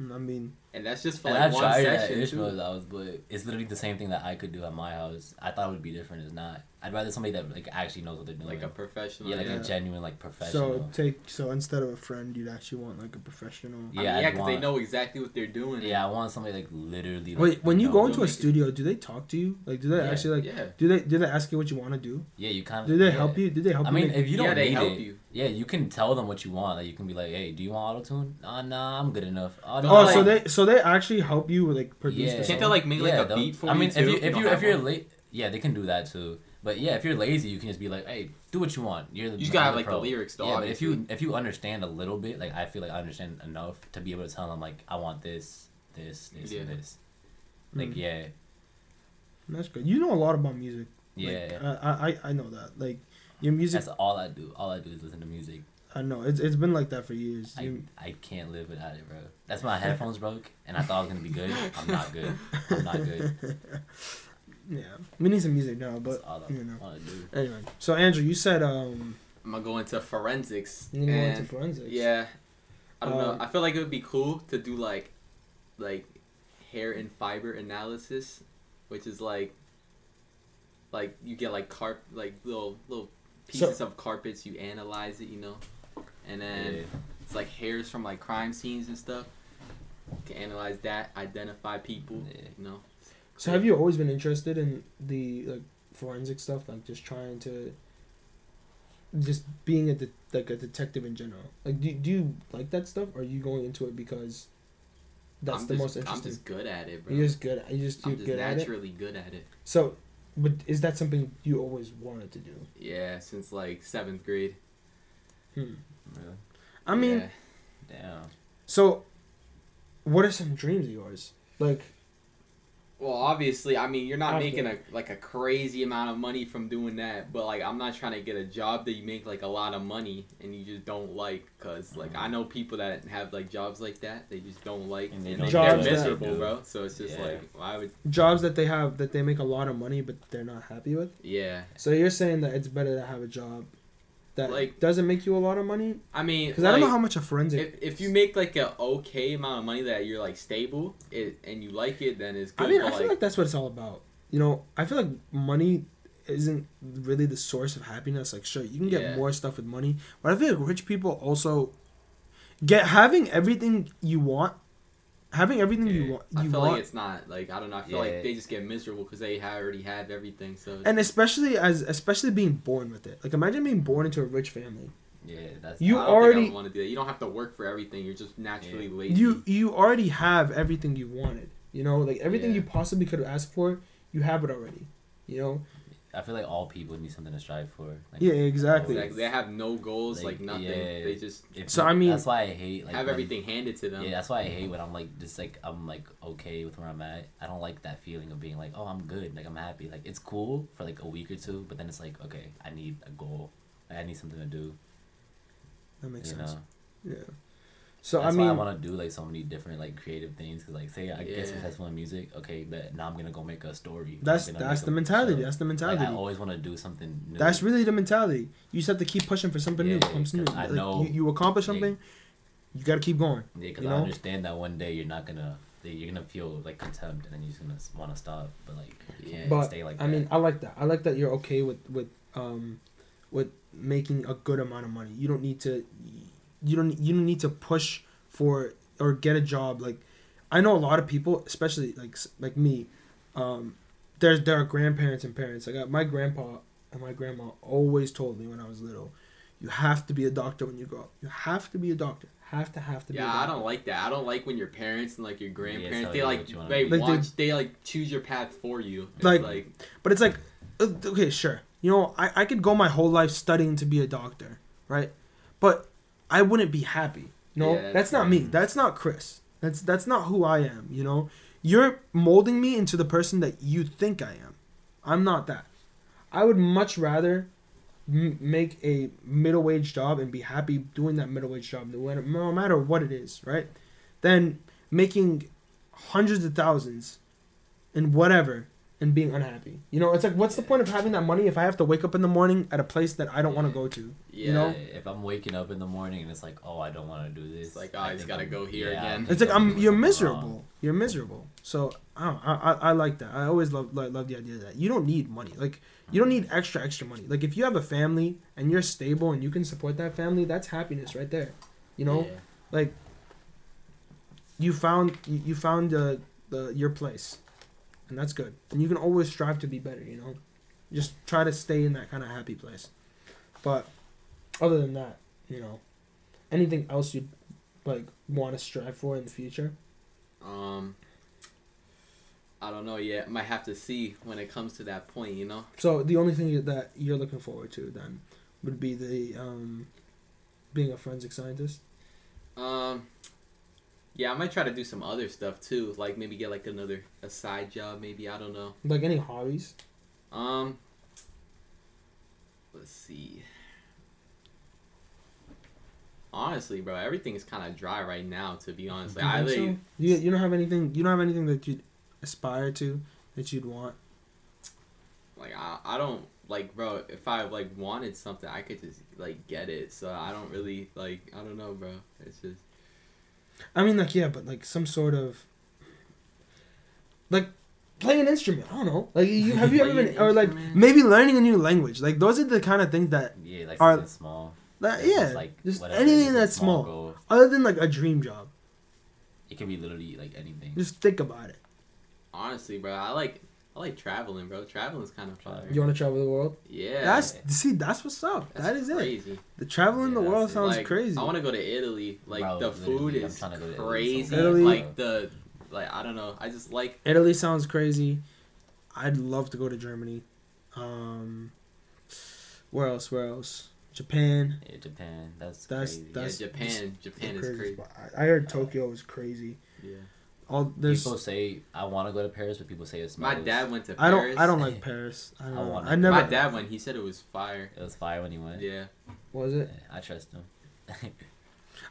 I mean, And that's just for And like I one tried it at session. Ishmael's too. house, but it's literally the same thing that I could do at my house. I thought it would be different. It's not. I'd rather somebody that like actually knows what they're doing. Like a professional. yeah, like Yeah. a genuine like professional. so take so instead of a friend, you'd actually want like a professional. I mean, Yeah, yeah, because they know exactly what they're doing. yeah, I want somebody like literally. Like, Wait, when you know go into a make it- studio, do they talk to you? Like, do they Yeah. actually like? yeah. Do they do they ask you what you want to do? Yeah, you kind of. Do they yeah. help you? Do they help I you? mean, make- if you don't yeah, they need help it, you. Yeah, you can tell them what you want. Like you can be like, "Hey, do you want auto tune? Nah, uh, nah, I'm good enough." Oh, No, oh, like- so they so they actually help you like produce Yeah. the Can't they like make like Yeah, a they'll- beat for I you mean, too? if you if don't you if you're one? late, yeah, they can do that too. But yeah, if you're lazy, you can just be like, "Hey, do what you want." You're the You gotta you're have like the lyrics though. yeah, but if you if you understand a little bit, like I feel like I understand enough to be able to tell them like I want this, this, this, and this. Like Mm. yeah, That's good. You know a lot about music. yeah. Like, uh, I, I I know that. Like your music, That's all I do. All I do is listen to music. I know it's it's been like that for years. I, You- I can't live without it, bro. That's why my headphones <laughs> broke, and I thought I was gonna be good. I'm not good. I'm not <laughs> good. yeah, we need some music now, That's but all I you know. want to do. Anyway, so Andrew, you said um I'm gonna go into forensics. you gonna go into forensics. Yeah. I don't Um, know. I feel like it would be cool to do like like hair and fiber analysis, which is like like you get like carp like little little pieces of carpets, you analyze it, you know. And then Yeah. it's like hairs from like crime scenes and stuff. You can analyze that, identify people, Yeah. you know. So have you always been interested in the like forensic stuff, like just trying to, just being a de- like a detective in general? Like, do do you like that stuff? Or are you going into it because that's I'm the just, most interesting? I'm just good at it, bro. You're just good. You just I'm just good at it. naturally good at it. So, but is that something you always wanted to do? Yeah, since like seventh grade. Hmm. Really? I mean, Yeah. Damn. so what are some dreams of yours? Like, Well, obviously, I mean, you're not After. making a like a crazy amount of money from doing that, but like I'm not trying to get a job that you make like a lot of money and you just don't like cuz like I mm-hmm. know people that have like jobs like that, they just don't like And and, they they don't they're miserable, that- bro. So it's just Yeah. like why would jobs that they have that they make a lot of money but they're not happy with. yeah. So you're saying that it's better to have a job that Like- doesn't make you a lot of money? I mean, Because I don't know how much a forensic. If, if you make like an okay amount of money that you're like stable it, and you like it, then it's good. I mean, I feel like that's what it's all about. You know, I feel like money isn't really the source of happiness. Like, sure, you can get Yeah. more stuff with money, but I feel like rich people also get having everything you want, having everything you Yeah. want, I feel want, like it's not like I don't know. I feel Yeah. like they just get miserable because they ha- already have everything. So and especially as especially being born with it. Like, imagine being born into a rich family. Yeah, that's You I don't already- want to do that. You don't have to work for everything. You're just naturally lazy. You you already have everything you wanted. You know, like everything Yeah. you possibly could have asked for, you have it already. You know. I feel like all people need something to strive for. Like, Yeah, exactly. Exactly. They have no goals, like, Like, nothing. yeah. They just if So, I mean- that's why I hate like have when- everything handed to them. Yeah, that's why I hate when I'm like just like I'm like okay with where I'm at. I don't like that feeling of being like, oh, I'm good, like I'm happy. Like it's cool for like a week or two, but then it's like, okay, I need a goal. Like, I need something to do. That makes you sense. know. Yeah. So That's I mean, why I want to do like so many different like creative things. Cause like say I get successful in music, okay, but now I'm gonna go make a story. That's that's the mentality. That's the Like, mentality. I always want to do something new. That's really the mentality. You just have to keep pushing for something new. Something new. I Like, know, you, you accomplish like- something, you got to keep going. Yeah, because you I know? understand that one day you're not gonna, you're gonna feel like contempt, and then you're just gonna want to stop. But like, you can't But stay like I that. mean, I like that. I like that you're okay with with um with making a good amount of money. You don't need to you don't you don't need to push for or get a job like I know a lot of people, especially like like me, um there's there are grandparents and parents. Like uh, my grandpa and my grandma always told me when I was little, you have to be a doctor when you grow up. You have to be a doctor. Have to have to be. Yeah, I don't like that. I don't like when your parents and like your grandparents tell they like what you wanna they. Like, they- watch they like choose your path for you. It's Like- like But it's like, uh, okay, sure. You know, I, I could go my whole life studying to be a doctor, right? But I wouldn't be happy. No, Yeah, that's, that's not me. That's not Chris. That's that's not who I am. You know, you're molding me into the person that you think I am. I'm not that. I would much rather m- make a middle wage job and be happy doing that middle wage job, no matter, no matter what it is, right? Than making hundreds of thousands and whatever and being unhappy. You know, it's like, what's the point of having that money if I have to wake up in the morning at a place that I don't want to go to? yeah. you know? if I'm waking up in the morning and it's like, oh, I don't want to do this. It's like, oh, I I just gotta go here yeah, again. It's like I'm you're miserable. wrong. You're miserable. So I, don't, I I I like that. I always love love, love the idea that you don't need money. Like you don't need extra extra money. Like if you have a family and you're stable and you can support that family, that's happiness right there. You know, Yeah. like you found you, you found the the your place, and that's good. And you can always strive to be better. You know, just try to stay in that kind of happy place. But other than that, you know, anything else you'd like want to strive for in the future? Um, I don't know yet. Might have to see when it comes to that point. You know. So the only thing that you're looking forward to then would be the um, being a forensic scientist. Um, yeah, I might try to do some other stuff too. Like maybe get like another a side job. Maybe I don't know. Like any hobbies. Um, let's see. Honestly, bro, everything is kind of dry right now. To be honest, like, I so? you you don't have anything you don't have anything that you'd aspire to that you'd want. like I, I don't like, bro. If I like wanted something, I could just like get it. So I don't really like. I don't know, bro. It's just I mean, like yeah, but like some sort of like playing an instrument. I don't know. Like you <laughs> have you ever been or like maybe learning a new language. Like those are the kind of things that Yeah, like Are- small. that yeah, just, like just whatever, anything that's small. goal. Other than like a dream job, It can be literally like anything. just think about it. honestly, bro. I like I like traveling, bro. Traveling's kind of fun. You want to travel the world? Yeah, That's see, that's what's up. that's that is it. crazy. The traveling the world it. sounds like, crazy. I want to go to Italy. Like Bro, the food is to to crazy. Italy- Like the like I don't know. I just like Italy sounds crazy. I'd love to go to Germany. Um, where else? Where else? Japan. Yeah, Japan. That's That's- crazy. that's- yeah, Japan. Japan is crazy. I I heard Tokyo is crazy. Yeah. All there's. people say I want to go to Paris, but people say it's My dad went to I Paris. don't. I don't like Paris. I don't. I know. want I it. never. My dad went. He said it was fire. It was fire when he went. Yeah. Was it? Yeah, I trust him.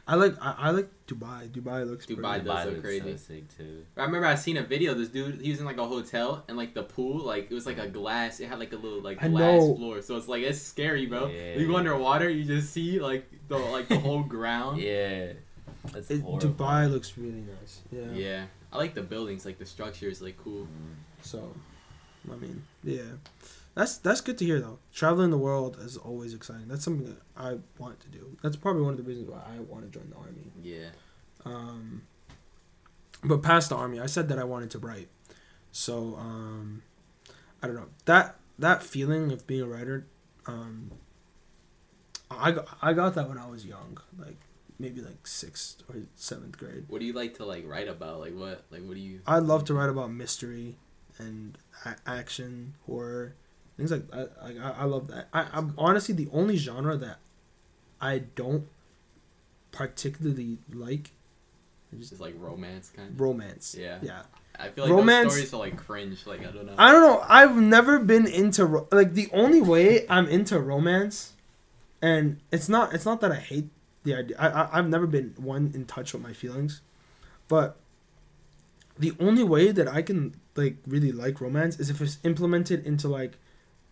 I like I, I like Dubai. Dubai looks Dubai pretty. does look looks crazy. So sick too. I remember I seen a video. This dude, he was in like a hotel, and like the pool, like it was like a glass. It had like a little like I glass know. floor, so it's like it's scary, bro. Yeah. You go underwater, you just see like the like the whole <laughs> ground. Yeah. That's It, horrible. Dubai looks really nice. Yeah. Yeah, I like the buildings, like the structure is like cool. So, I mean, yeah, that's that's good to hear though. Traveling the world is always exciting. That's something that I want to do. That's probably one of the reasons why I want to join the army. Yeah, Um, but past the army, I said that I wanted to write. So um, I don't know that that feeling of being a writer. Um, I got, I got that when I was young, like maybe like sixth or seventh grade. what do you like to like write about? Like what? Like what do you? I love to write about mystery and a- action, horror, things like I I, I love that. I, I'm honestly the only genre that I don't particularly like is Just like romance kind of. romance. Yeah. yeah. I feel like Romance- those stories are like cringe. Like I don't know. I don't know. I've never been into ro- like the only way I'm into romance, and it's not it's not that I hate the idea. I, I I've never been one in touch with my feelings, but the only way that I can like really like romance is if it's implemented into like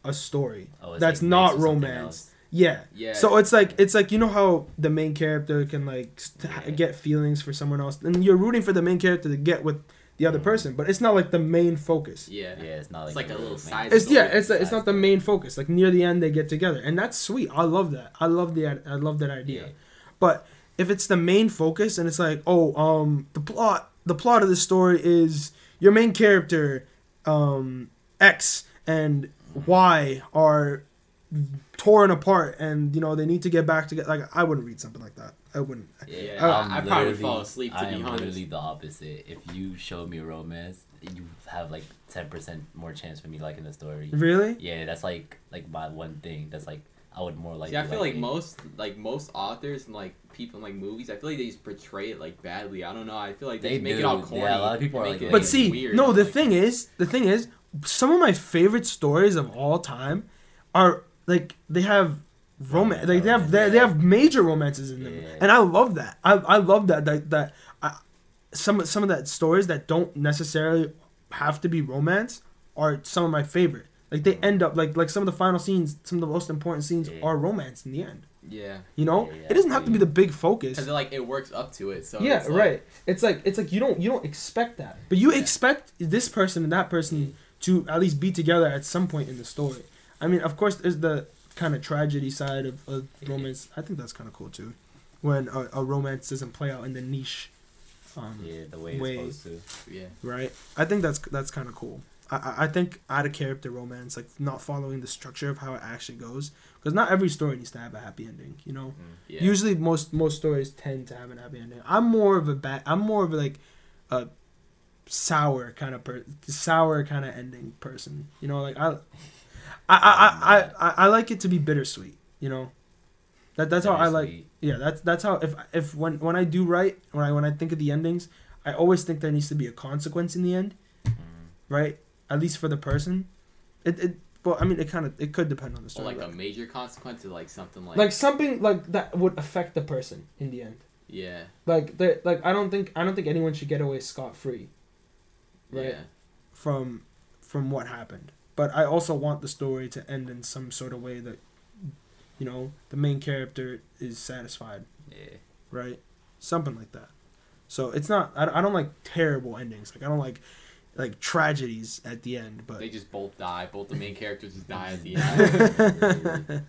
a story Oh, that's like not mixed with something romance. Yeah. yeah. So it's like it's like you know how the main character can like st- Yeah. get feelings for someone else, and you're rooting for the main character to get with the other Mhm. person, but it's not like the main focus. yeah. Yeah, it's not like, It's like a real little side It's yeah, story. it's it's not the main focus. Like near the end, they get together, and that's sweet. I love that. I love the I love that idea. Yeah. But if it's the main focus, and it's like, oh, um, the plot, the plot of the story is your main character, um, X and Y are torn apart, and you know they need to get back together. Like I wouldn't read something like that. I wouldn't. Yeah, I'm I- I probably would literally- fall asleep, to I be am honest. literally the opposite. If you show me romance, you have like ten percent more chance for me liking the story. Really? Yeah, that's like like my one thing. That's like I would more like. See, I feel like most like most authors and like people in like movies, I feel like they just portray it like badly. I don't know. I feel like they, They make do. it all corny. Yeah, a lot of people are like it But Like, see, weird. no, the like- thing is, the thing is, some of my favorite stories of all time are like they have romance, like they have they, they have major romances in them, Yeah. and I love that. I I love that that that I, some some of that stories that don't necessarily have to be romance are some of my favorite. Like they end up like like some of the final scenes, some of the most important scenes Yeah. are romance in the end. Yeah, You know, Yeah, yeah, it doesn't have to be the big focus. because like it works up to it. So yeah, it's, like, right. It's like it's like you don't you don't expect that, but you expect this person and that person to at least be together at some point in the story. I mean, of course, there's the kind of tragedy side of, of <laughs> romance. I think that's kind of cool too, when a, a romance doesn't play out in the niche, um, Yeah, the way Way. it's supposed to. Yeah, right? I think that's that's kind of cool. I, I I think out of character romance, like not following the structure of how it actually goes, because not every story needs to have a happy ending. You know, yeah. Usually, most most stories tend to have an happy ending. I'm more of a bad. I'm more of like a sour kind of per, sour kind of ending person. You know, like I, I, I, I, I, I like it to be bittersweet. You know, that that's how I like. Yeah, that's that's how if if when when I do write when I when I think of the endings, I always think there needs to be a consequence in the end, Mm. right? At least for the person. It it. Well, I mean, it kind of it could depend on the or story. like a major consequence or like something like, like something like that would affect the person in the end. yeah, like they like I don't think I don't think anyone should get away scot free Right. yeah, from from what happened. But I also want the story to end in some sort of way that you know the main character is satisfied, Yeah. right? Something like that. So it's not I, I don't like terrible endings. Like I don't like like tragedies at the end, but They just both die. Both the main characters just die at the <laughs> end.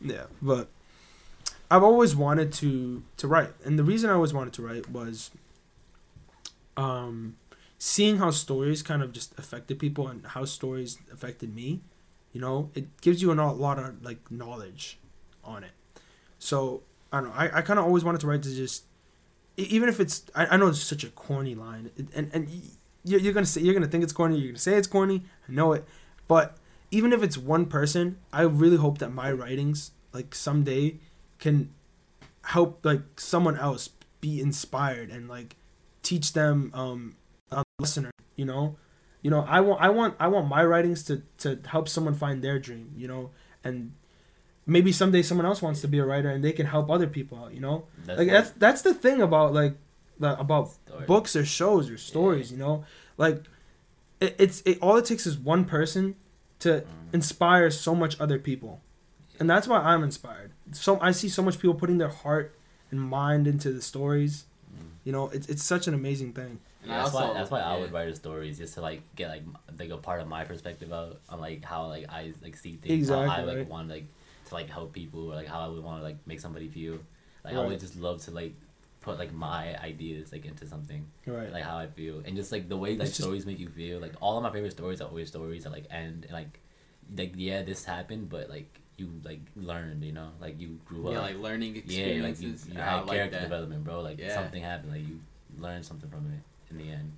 yeah, but I've always wanted to to write, and the reason I always wanted to write was, um, seeing how stories kind of just affected people and how stories affected me. You know, it gives you a lot of like knowledge on it. So I don't know. I, I kind of always wanted to write to just, even if it's I, I know it's such a corny line, and and you're, you're gonna say you're gonna think it's corny. You're gonna say it's corny. I know it, but even if it's one person, I really hope that my writings, like someday, can help like someone else be inspired and like teach them um a listener. You know, you know I want I want I want my writings to to help someone find their dream. You know, and maybe someday someone else wants to be a writer and they can help other people out. You know, That's like that's that's the thing about like the, about story. books or shows or stories. You know, like it, it's it all it takes is one person to Mm. inspire so much other people, and that's why I'm inspired. So I see so much people putting their heart and mind into the stories. Mm. You know, it's it's such an amazing thing. And Yeah, that's also- why that's why I would write the stories just to like get like like a part of my perspective out on like how like I like see things, how I like right. want like to like help people or like how I would want to like make somebody feel. Like I would just love to like put like my ideas like into something Right. like how I feel and just like the way like It's just- stories make you feel. Like all of my favorite stories are always stories that like end and like like yeah this happened but like you like learned you know like you grew Yeah, up. like learning yeah, like experiences. you, you had like character that. development, bro. Like Yeah. something happened, like you learned something from it in the end.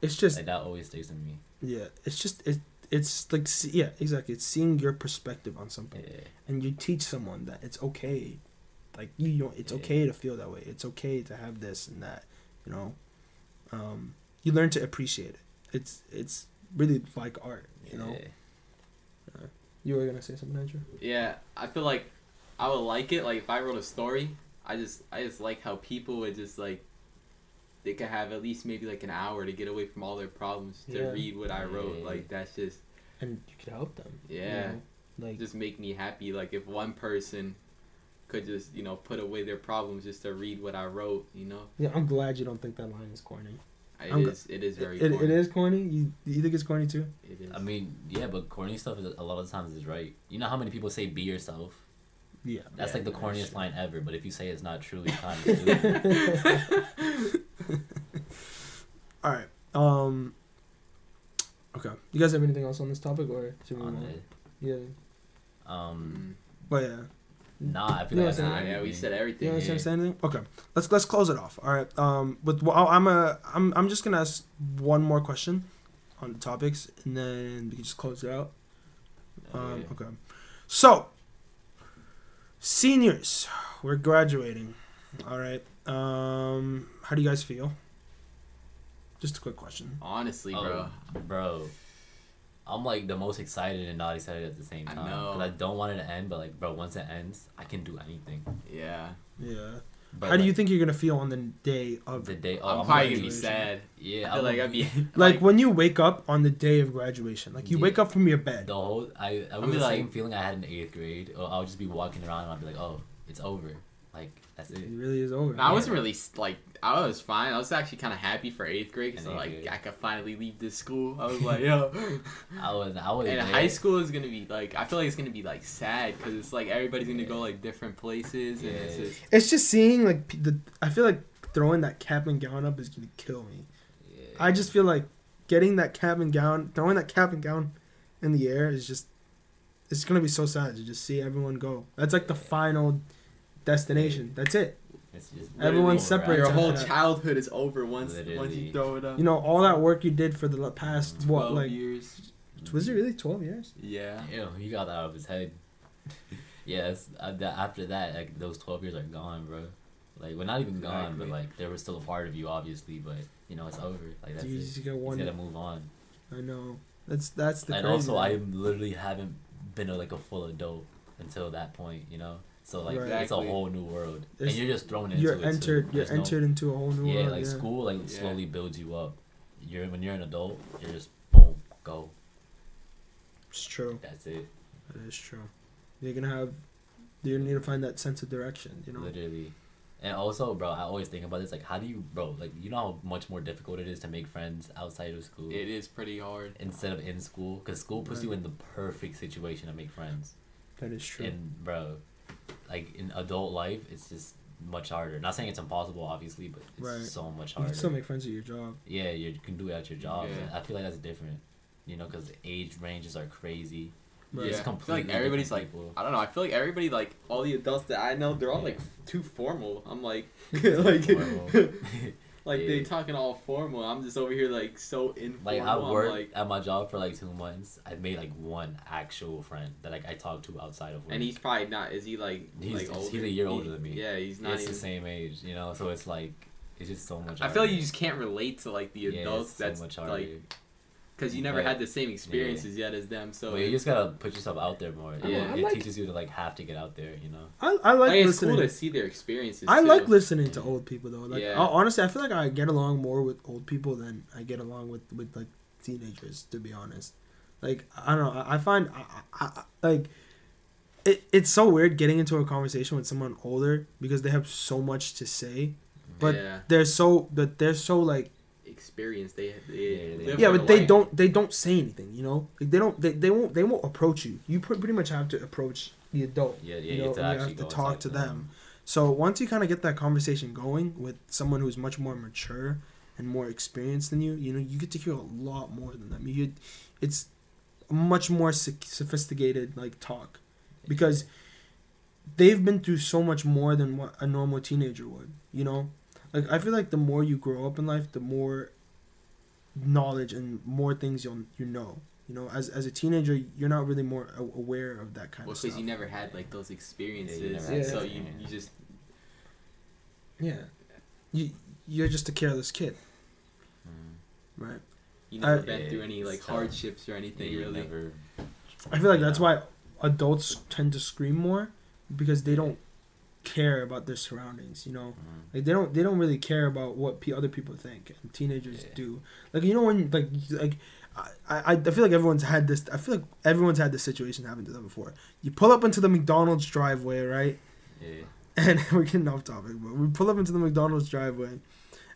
It's just Like that always stays in me. yeah. It's just it. It's like see, yeah, exactly. It's seeing your perspective on something. Yeah. and you teach someone that it's okay like you don't it's Yeah. okay to feel that way it's okay to have this and that you know um you learn to appreciate it it's it's really like art you know Yeah. you were gonna say something andrew Yeah, I feel like I would like it. Like if I wrote a story, I just I just like how people would just like they could have at least maybe like an hour to get away from all their problems to Yeah. read what I wrote. Yeah. Like that's just and you could help them you Yeah. know? like just make me happy. Like if one person could just you know put away their problems just to read what I wrote. You know, yeah i'm glad you don't think that line is corny it I'm is it is very it, it corny. is corny you you think it's corny too It is. I mean, yeah, but corny stuff is a lot of times is right. You know how many people say be yourself? yeah That's Yeah, like the corniest true. line ever. But if you say it's not true, you kind of all right um okay you guys have anything else on this topic or should we on move on? it. yeah Um, but yeah nah, I feel You like know I what I'm Nah, yeah, we said everything. want to Yeah. say anything? Okay, let's let's close it off. All right. Um, with well, I'm a I'm I'm just gonna ask one more question on the topics, and then we can just close it out. Um, Yeah. okay. So, seniors, we're graduating. All right. Um, how do you guys feel? Just a quick question. Honestly, bro. Oh, bro. I'm like the most excited and not excited at the same time. I know. Cause I don't want it to end, but like, bro, once it ends, I can do anything. Yeah. Yeah. But how do you think you're gonna feel on the day of the day? Oh, I'm, I'm, probably gonna gonna be sad. Yeah, I I'm feel like I'd be <laughs> <laughs> like when you wake up on the day of graduation? Like you Yeah. wake up from your bed. the whole. I I I'll was be the like- same feeling I had in eighth grade. Or I'll just be walking around and I'll be like, oh, it's over. Like that's It it. really is over. No, I wasn't really like I was fine. I was actually kind of happy for eighth grade because like grade. I could finally leave this school. I was <laughs> like, yo. I was I was and there. high school is gonna be like I feel like it's gonna be like sad because it's like everybody's gonna go like different places and it's Yeah. just It's just seeing like the. I feel like throwing that cap and gown up is gonna kill me. Yeah. I just feel like getting that cap and gown, throwing that cap and gown in the air is just. It's gonna be so sad to just see everyone go. That's like the final destination. That's it. It's just Everyone over your after after whole childhood is over once once you throw it up. You know all that work you did for the la- past what 12 like years. was it really twelve years? Yeah. Ew, he got that out of his head. <laughs> yes, uh, after that, like those twelve years are gone, bro. Like, we're not even gone, but like there was still a part of you, obviously. But you know, it's over. Like that's you it. just You get one. gotta move on. I know. That's that's the and crazy. also, I thing. literally haven't been a, like a full adult until that point. You know, so like Right. it's a whole new world, It's- and you're just thrown into you're it. entered. You're There's no- entered into a whole new yeah, world. like yeah. Like school, like Yeah. slowly builds you up. You're when you're an adult, you're just boom, go. It's true. That's it. That is true. You're gonna have. You're gonna need to find that sense of direction. You know. Literally. And also, bro, I always think about this. Like, how do you, bro? Like, you know how much more difficult it is to make friends outside of school It is pretty hard. instead of in school, because school puts you in the perfect situation to make friends. That is true. And bro, like in adult life, it's just much harder. Not saying it's impossible, obviously, but it's Right. so much harder. you harder. can still make friends at your job. yeah, you can do it at your job. Yeah. I feel like that's different. You know, because age ranges are crazy. Right. It's Yeah. I feel like everybody's like people. I don't know. I feel like everybody like all the adults that I know, they're all Yeah. like too formal. I'm like <laughs> like Formal. <laughs> <laughs> like Yeah. they talking all formal. I'm just over here like so informal. Like I worked like, at my job for like two months. I made like one actual friend that like I talked to outside of work. and he's probably not. Is he like He's- like he's- older? he's a year He- older than me. Yeah, he's not it's even. the same age, you know. So it's like it's just so much. I feel like you just can't relate to like the Yeah, it's adults. so that's much harder. like because you never But- had the same experiences yet as them. So Well, you just gotta put yourself out there more. Yeah. Yeah, I it like- teaches you to like have to get out there. You know. I, I like like, it's cool to see their experiences. I too. like listening to old people though. Like Yeah. I- honestly, I feel like I get along more with old people than I get along with with like teenagers. To be honest, like I don't know. I, I find I, I, I, like it. It's so weird getting into a conversation with someone older because they have so much to say, but yeah, they're so that they're so like experience. They, they Yeah, live yeah, their but they life. don't they don't say anything. You know, like they don't they, they won't they won't approach you. You pretty much have to approach the adult. Yeah, yeah. you You, know, have to and you have to talk to them. So once you kind of get that conversation going with someone who's much more mature and more experienced than you, you know, you get to hear a lot more than them. You, it's much more sophisticated like talk, because they've been through so much more than what a normal teenager would. You know, like I feel like the more you grow up in life, the more knowledge and more things you'll you know. You know, as as a teenager, you're not really more a- aware of that kind Well, of stuff. because you never had like those experiences, never had so you, you just Yeah. You you're just a careless kid, Mm. right? you never I- been through any like tough. hardships or anything you really. never. I feel like that's why adults tend to scream more because they don't care about their surroundings, you know? Mm. Like they don't they don't really care about what pe other people think and teenagers Yeah. do. Like you know when like like I, I I feel like everyone's had this I feel like everyone's had this situation happen to them before. You pull up into the McDonald's driveway, right? Yeah. and <laughs> we're getting off topic, but we pull up into the McDonald's driveway,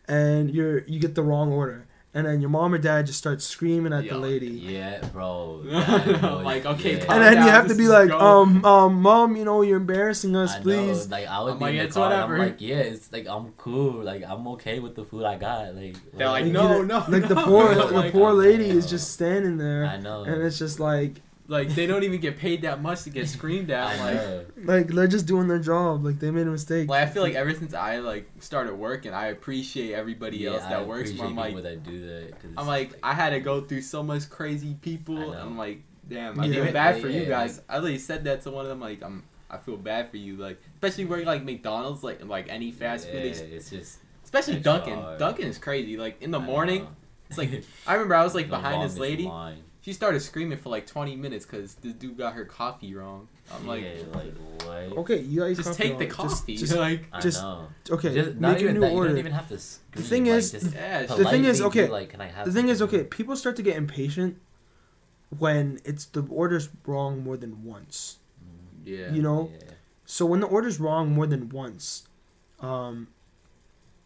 and you're you get the wrong order, and then your mom or dad just starts screaming at the lady, Yeah, bro. <laughs> I'm like, okay, and calm then you have to be like, go. um, um, mom, you know, you're embarrassing us, I please. Know, like I would I'm be like, in the it's car and whatever. I'm like, yeah, it's like I'm cool. Like I'm okay with the food I got. Like They're like, You whatever. no, get it? no, like the poor, I'm <laughs> the poor lady is just standing there, I know. and it's just like, like they don't even get paid that much to get screamed at. <laughs> Like, like they're just doing their job, like they made a mistake. like I feel like ever since I like started working, I appreciate everybody Yeah, else I that works. appreciate I'm like, people that do that. 'cause I'm like, I had to go through so much crazy people. I'm like, damn, I Yeah. feel bad for Yeah, you yeah, guys. I literally said that to one of them. Like, I'm, I feel bad for you. Like, especially working like McDonald's, like like any fast yeah, food. ex- It's just Especially extra Dunkin'. hard. Dunkin' is crazy. Like in the I morning, know. it's like I remember I was like <laughs> The behind this lady. line. She started screaming for like 20 minutes because this dude got her coffee wrong. I'm like, yeah, like what? Okay, you got your just coffee take the on. Just- coffee. Just, like, <laughs> I just- know. okay, Just, not make a even new that, You order. don't even have to scream. thing like, is- just yeah, The thing is, politely be okay, Like, Can I have the thing is, okay, people start to get impatient when it's the order's wrong more than once. yeah. You know, Yeah. So when the order's wrong more than once, um,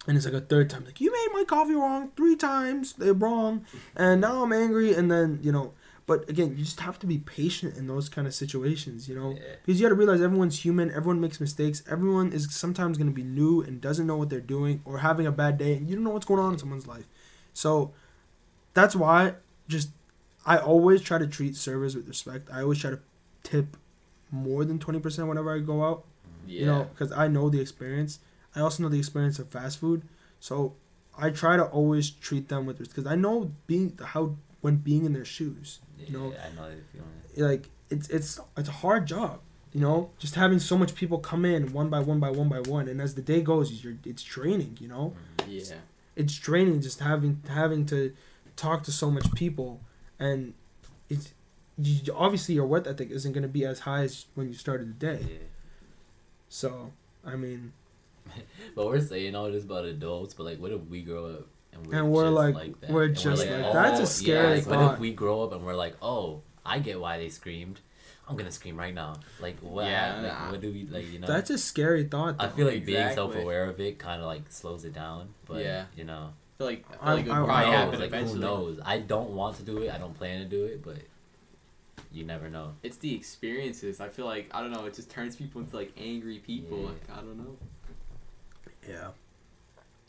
and it's like a third time, like you made my coffee wrong three times, they're wrong, and now I'm angry, and then you know. But again, you just have to be patient in those kind of situations, you know, Yeah. because you got to realize everyone's human, everyone makes mistakes, everyone is sometimes going to be new and doesn't know what they're doing or having a bad day, and you don't know what's going on in someone's life. So that's why just I always try to treat servers with respect. I always try to tip more than twenty percent whenever I go out yeah. you know because i know the experience i also know the experience of fast food so i try to always treat them with respect because i know being how when being in their shoes Yeah, you know? I know like it's it's it's a hard job you know? Just having so much people come in one by one by one by one and as the day goes you're it's draining you know? Mm-hmm. Yeah. it's draining just having having to talk to so much people and it's you, obviously your work ethic isn't going to be as high as when you started the day. Yeah. so i mean <laughs> But we're saying all this about adults, but like, what if we grow up and we're, And we're just like- like, that? we're And just like- oh, that's a oh, yeah, scary thought. What if we grow up and we're like, oh, I get why they screamed. I'm gonna scream right now. Like what? Yeah, like, nah. what do we like? You know. That's a scary thought. I feel like being self-aware of it kind of like slows it down. But Yeah. you know, I feel like, I feel I- like it would I- who probably knows? happen Like eventually. who knows? I don't want to do it. I don't plan to do it, but you never know. It's the experiences. I feel like I don't know. It just turns people into like angry people. Yeah. Like, I don't know. Yeah.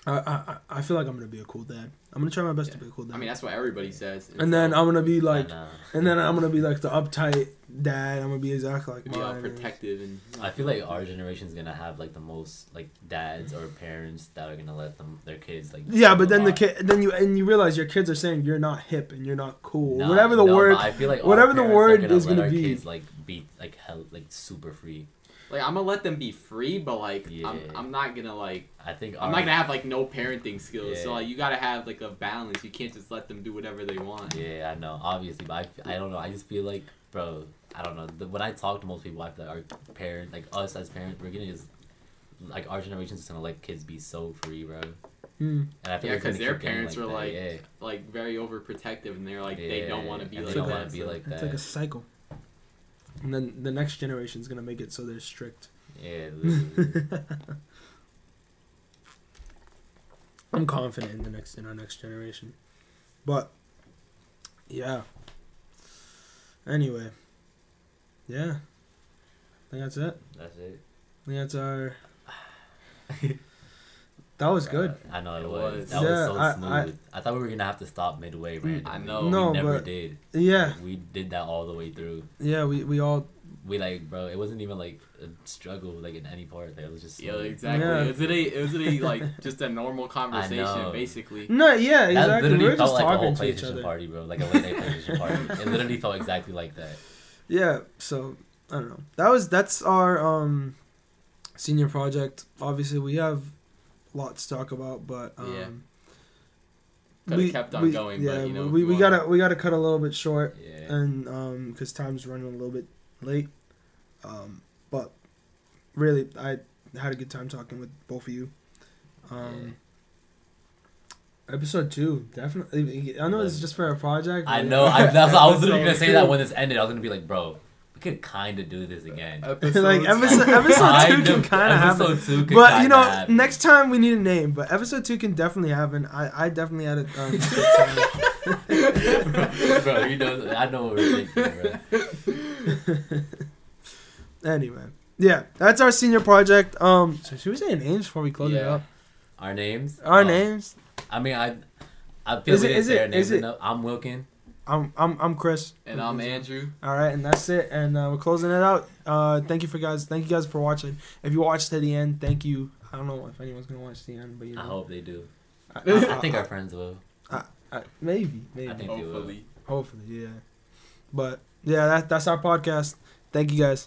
I, I I feel like I'm gonna be a cool dad. I'm gonna try my best to be a cool dad. I mean, that's what everybody says. and then I'm gonna be like, And, uh, and then I'm gonna be like the uptight dad. I'm gonna be exactly like be all mine. protective and. I feel like our generation is gonna have like the most like dads or parents that are gonna let them their kids like. Yeah, but do a then the kid, then you and you realize your kids are saying you're not hip and you're not cool. Nah, whatever the no, word. I feel like whatever the parents are word gonna is let gonna our be. Kids, like be like hell like super free. Like I'm gonna let them be free, but like I'm I'm not gonna like I think I'm our, not gonna have like no parenting skills. So like you gotta have like a balance. You can't just let them do whatever they want. Yeah, I know. Obviously, but I, I don't know. I just feel like, bro, I don't know. The, when I talk to most people, I feel like our parents, like us as parents, we're gonna just like our generation's just gonna let kids be so free, bro. Hmm. And I feel Yeah, like it's 'cause gonna their keep getting parents were that, like, yeah, Like very overprotective, and they're like they don't want to be and like they don't that. want to be so- like It's like a cycle. And then the next generation is gonna make it so they're strict. yeah. <laughs> I'm confident in the next in our next generation. But yeah. Anyway. Yeah. I think that's it. that's it. I think that's our <laughs> That was good. I know it, It was. was. That Yeah, was so I- smooth. I, thought we were gonna have to stop midway, randomly. I know. No, we never but- did. Yeah. We did that all the way through. Yeah, we, we all We like, bro. It wasn't even like a struggle, like in any part. Like, it was just. Yeah, smooth. exactly. Yeah. It was a it was a like just a normal <laughs> conversation, basically. No, yeah, That exactly. We literally were felt just like a whole talking to each PlayStation other. party, bro. Like a late night PlayStation party. It literally felt exactly like that. Yeah, so I don't know. That was that's our um senior project. Obviously, we have lots to talk about, but um Yeah. Coulda kept on going, but, you know, we, we gotta we gotta cut a little bit short, Yeah. and um because time's running a little bit late, um but really I had a good time talking with both of you. Um, episode two definitely. I know it's just for a project. I know. I, I was literally gonna say that <laughs> when this ended. I was gonna be like, bro, we could kind of do this again. <laughs> like episode episode two can kind of happen. Two could But you know, happen. next time we need a name. But episode two can definitely happen. I, I definitely had a um, good time. bro, you know, I know what we're thinking, bro. <laughs> anyway, yeah, that's our senior project. Um, so should we say names before we close it up? Our names. Our Oh, names. I mean, I. I feel Is we it- didn't is say it- names is it- enough. I'm Wilkin. I'm I'm I'm Chris. And I'm Andrew. All right, and that's it. And uh, we're closing it out. Uh, thank you for guys. Thank you guys for watching. If you watched to the end, thank you. I don't know if anyone's gonna watch the end, but you know, I hope they do. I, I think our friends will. I- maybe, maybe, I think they will. Hopefully. hopefully, yeah. But yeah, that, that's our podcast. Thank you guys.